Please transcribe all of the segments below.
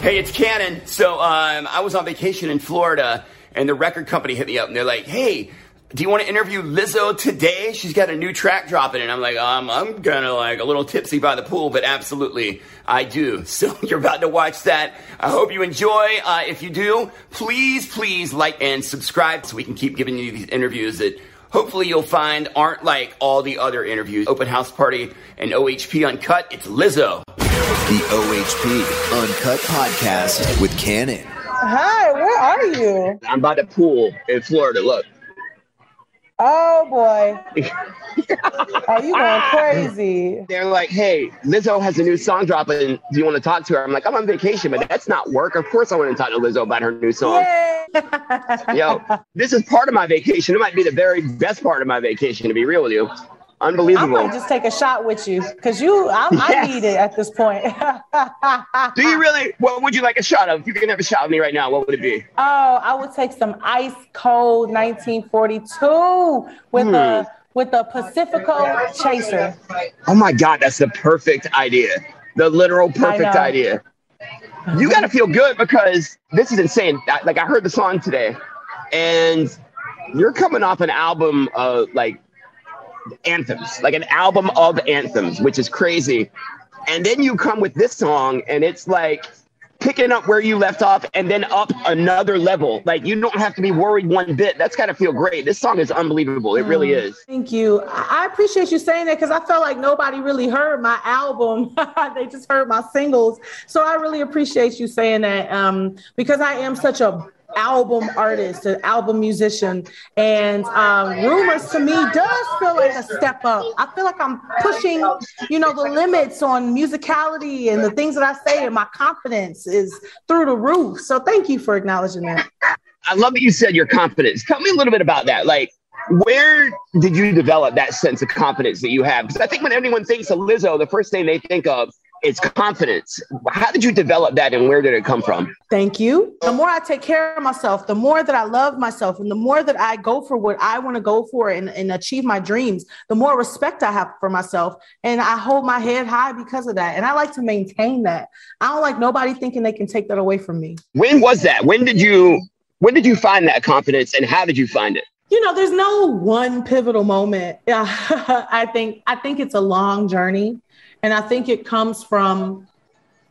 Hey, it's Cannon. So um, I was on vacation in Florida, and the record company hit me up, and they're like, "Hey, do you want to interview Lizzo today? She's got a new track dropping." And I'm like, um, "I'm kind of like a little tipsy by the pool, but absolutely, I do." So you're about to watch that. I hope you enjoy. Uh, if you do, please, please like and subscribe so we can keep giving you these interviews that hopefully you'll find aren't like all the other interviews. Open House Party and OHP Uncut. It's Lizzo. The OHP Uncut Podcast with Cannon. Hi, where are you? I'm by the pool in Florida. Look. Oh boy. Are you going crazy? They're like, hey, Lizzo has a new song dropping. Do you want to talk to her? I'm like, I'm on vacation, but that's not work. Of course I want to talk to Lizzo about her new song. Yay. Yo, this is part of my vacation. It might be the very best part of my vacation, to be real with you. I Unbelievable. might just take a shot with you because you, I, I need it at this point. Do you really? What would you like a shot of? If you can have a shot of me right now, what would it be? Oh, I would take some ice cold 1942 with the hmm. with the Pacifico Chaser. Oh my God, that's the perfect idea. The literal perfect idea. You got to feel good because this is insane. I- Like I heard the song today, and you're coming off an album of like anthems, like an album of anthems, which is crazy. And then you come with this song, and it's like picking up where you left off and then up another level. Like you don't have to be worried one bit. That's got to feel great. This song is unbelievable. It really is. Thank you. I I appreciate you saying that because I felt like nobody really heard my album. they just heard my singles. So I really appreciate you saying that um, because I am such a album artist, an album musician, and um, rumors to me does feel like a step up. I feel like I'm pushing, you know, the limits on musicality and the things that I say, and my confidence is through the roof. So thank you for acknowledging that. I love that you said your confidence. Tell me a little bit about that. Like, where did you develop that sense of confidence that you have? Because I think when anyone thinks of Lizzo, the first thing they think of is confidence. How did you develop that and where did it come from? Thank you. The more I take care of myself, the more that I love myself, and the more that I go for what I want to go for and, and achieve my dreams, the more respect I have for myself. And I hold my head high because of that. And I like to maintain that. I don't like nobody thinking they can take that away from me. When was that? When did you when did you find that confidence and how did you find it? you know there's no one pivotal moment yeah i think i think it's a long journey and i think it comes from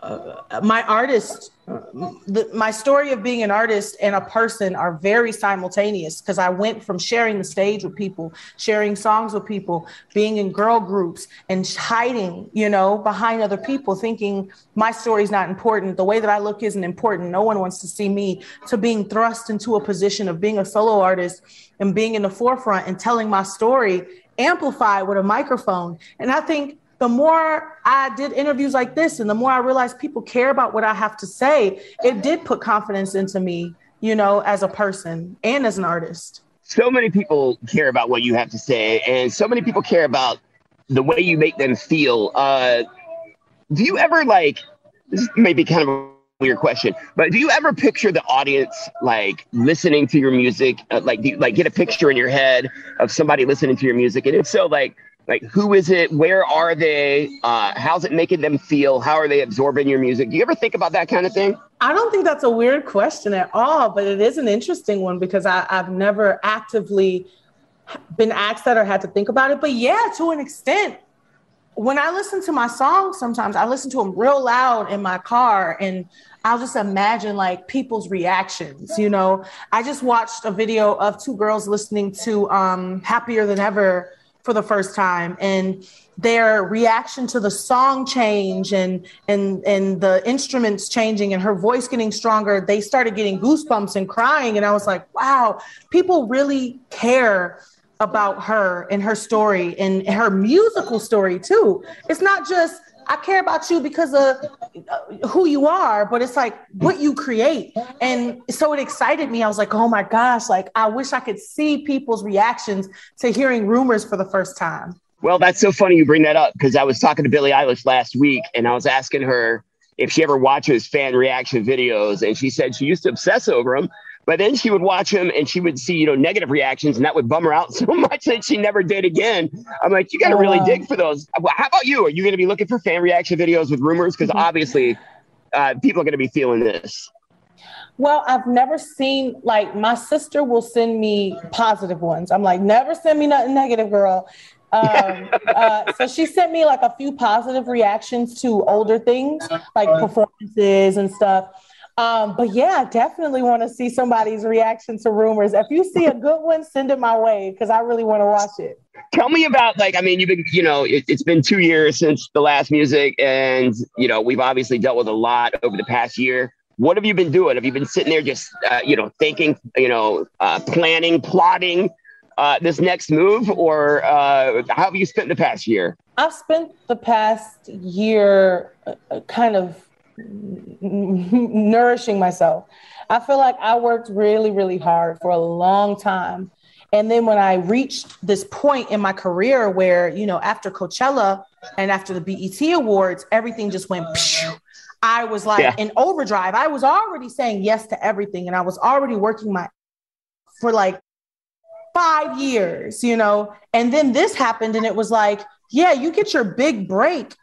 uh, my artist the, my story of being an artist and a person are very simultaneous because i went from sharing the stage with people sharing songs with people being in girl groups and hiding you know behind other people thinking my story's not important. The way that i look isn't important. No one wants to see me to being thrust into a position of being a solo artist and being in the forefront and telling my story amplified with a microphone. And i think the more I did interviews like this and the more I realized people care about what I have to say, it did put confidence into me, you know, as a person and as an artist. So many people care about what you have to say, and so many people care about the way you make them feel. Uh, do you ever like this may be kind of a weird question, but do you ever picture the audience like listening to your music? Uh, like, do you, like get a picture in your head of somebody listening to your music, and if so, like like who is it? Where are they? Uh, how's it making them feel? How are they absorbing your music? Do you ever think about that kind of thing? I don't think that's a weird question at all, but it is an interesting one because I, I've never actively been asked that or had to think about it. But yeah, to an extent, when I listen to my songs, sometimes I listen to them real loud in my car and I'll just imagine like people's reactions. You know, I just watched a video of two girls listening to um, Happier Than Ever for the first time and their reaction to the song change and and and the instruments changing and her voice getting stronger they started getting goosebumps and crying. And i was like wow people really care about her and her story and her musical story too. It's not just I care about you because of uh, who you are, but it's like what you create. And so it excited me. I was like, oh my gosh, like I wish I could see people's reactions to hearing rumors for the first time. Well, that's so funny you bring that up because I was talking to Billie Eilish last week and I was asking her if she ever watches fan reaction videos. And she said she used to obsess over them, but then she would watch them and she would see, you know, negative reactions and that would bum her out so much that she never did again. I'm like, you got to really dig for those. Well, How about you? Are you going to be looking for fan reaction videos with rumors? Because obviously, uh, people are going to be feeling this? Well, I've never seen like my sister will send me positive ones. I'm like, never send me nothing negative, girl. Um, uh, so she sent me like a few positive reactions to older things like performances and stuff. Um, but yeah, I definitely want to see somebody's reaction to rumors. If you see a good one, send it my way because I really want to watch it. Tell me about like I mean, you've been you know it, it's been two years since the last music, and you know we've obviously dealt with a lot over the past year. What have you been doing? Have you been sitting there just uh, you know thinking, you know, uh, planning, plotting uh, this next move, or uh, how have you spent the past year? I've spent the past year uh, kind of nourishing myself. I feel like I worked really, really hard for a long time. And then when I reached this point in my career where, you know, after Coachella and after the BET Awards, everything just went, phew, I was like yeah. in overdrive. I was already saying yes to everything. And I was already working my for like five years, you know. And then this happened, and it was like, yeah, you get your big break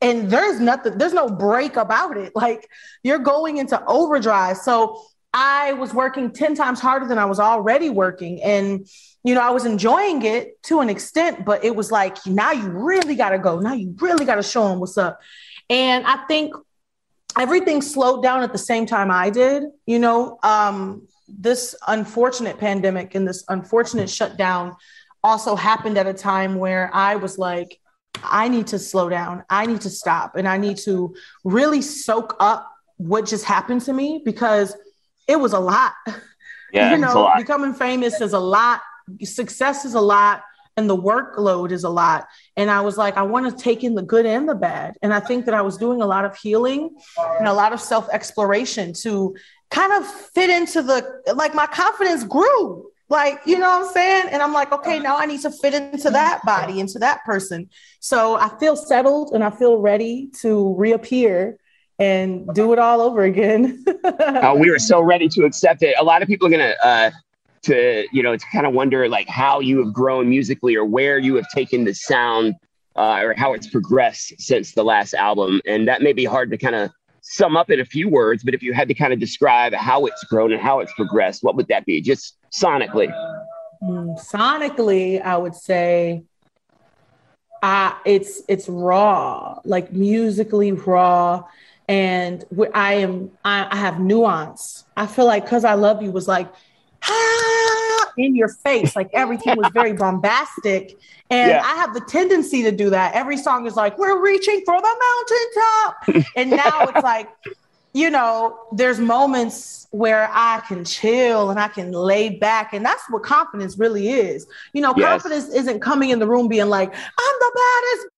and there's nothing there's no break about it. Like you're going into overdrive. So i was working 10 times harder than i was already working. And you know i was enjoying it to an extent but it was like now you really got to go. Now you really got to show them what's up. And i think everything slowed down at the same time i did you know? Um, this unfortunate pandemic and this unfortunate shutdown also happened at a time where i was like I need to slow down. I need to stop and I need to really soak up what just happened to me because it was a lot. Yeah, you know, becoming famous is a lot, success is a lot, and the workload is a lot. And I was like, I want to take in the good and the bad. And I think that I was doing a lot of healing and a lot of self exploration to kind of fit into the, like, my confidence grew like, you know what I'm saying? And I'm like, okay, now I need to fit into that body, into that person. So I feel settled and I feel ready to reappear and do it all over again. uh, we were so ready to accept it. A lot of people are going to, uh, to, you know, to kind of wonder like how you have grown musically or where you have taken the sound uh, or how it's progressed since the last album. And that may be hard to kind of sum up in a few words, but if you had to kind of describe how it's grown and how it's progressed, what would that be? Just sonically. Mm, sonically, I would say uh, it's it's raw, like musically raw, and I am I, I have nuance. I feel like "Cuz I Love You" was like ah, in your face, like everything was very bombastic, and yeah. I have the tendency to do that. Every song is like, we're reaching for the mountaintop. and now it's like, you know, there's moments where I can chill and I can lay back. And that's what confidence really is. You know, yes. confidence isn't coming in the room being like, I'm the baddest.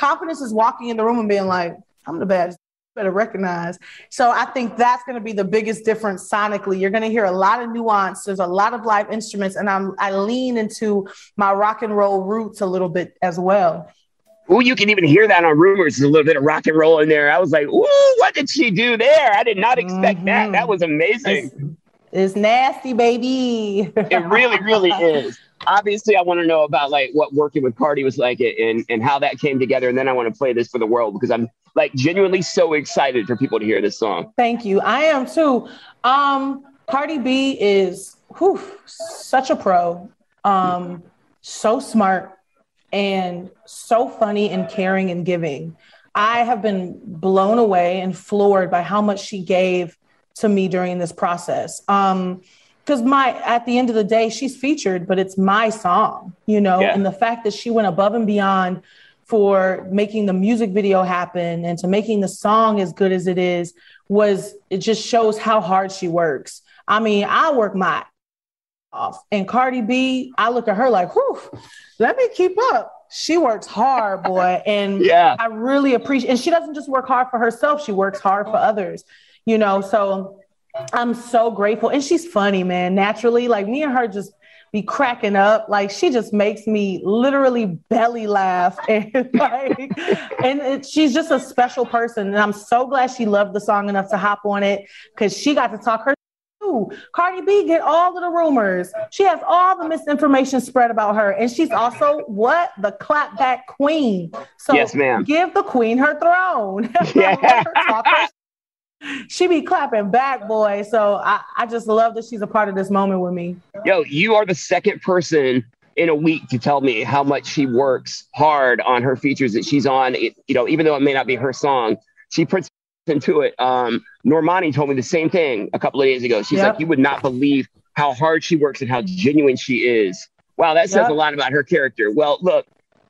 Confidence is walking in the room and being like, I'm the baddest better recognize. So I think that's going to be the biggest difference sonically. You're going to hear a lot of nuance. There's a lot of live instruments, and I'm I lean into my rock and roll roots a little bit as well. Ooh, you can even hear that on rumors. There's a little bit of rock and roll in there. I was like, ooh, what did she do there? I did not expect mm-hmm. that. That was amazing. It's, it's nasty, baby. it really, really is obviously I want to know about like what working with Cardi was like and and how that came together. And then I want to play this for the world because I'm like genuinely so excited for people to hear this song. Thank you. I am too. Um, Cardi B is whew, such a pro, um, so smart and so funny and caring and giving. I have been blown away and floored by how much she gave to me during this process. Um, because my at the end of the day she's featured but it's my song you know? Yeah. and the fact that she went above and beyond for making the music video happen and to making the song as good as it is was it just shows how hard she works. I mean i work my off. And cardi b i look at her like whew let me keep up. She works hard boy and yeah. I really appreciate and she doesn't just work hard for herself she works hard for others you know? So I'm so grateful. And she's funny, man. Naturally, like me and her just be cracking up. Like she just makes me literally belly laugh. And like, and it, she's just a special person. And I'm so glad she loved the song enough to hop on it because she got to talk her too. Cardi B get all of the rumors. She has all the misinformation spread about her. And she's also what? The clapback queen. So yes, ma'am. give the queen her throne. Yeah. her she be clapping back, boy. So I, I just love that she's a part of this moment with me. Yo, you are the second person in a week to tell me how much she works hard on her features that she's on. It, you know, even though it may not be her song, she puts into it. Um, Normani told me the same thing a couple of days ago. She's yep. like, you would not believe how hard she works and how genuine she is. Wow, that says yep. a lot about her character. Well, look,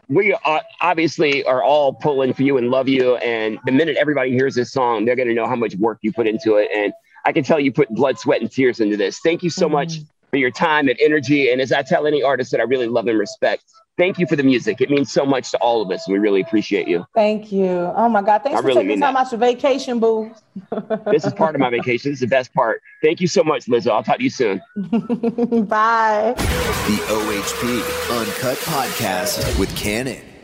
we obviously are all pulling for you and love you. And the minute everybody hears this song, they're going to know how much work you put into it. And I can tell you put blood, sweat, and tears into this. Thank you so mm-hmm. much for your time and energy. And as I tell any artist that I really love and respect, thank you for the music. It means so much to all of us. and We really appreciate you. Thank you. Oh my God. Thanks I for really taking time out your vacation, boo. this is part of my vacation. This is the best part. Thank you so much, Lizzo. I'll talk to you soon. Bye. The OHP Uncut Podcast with Cannon.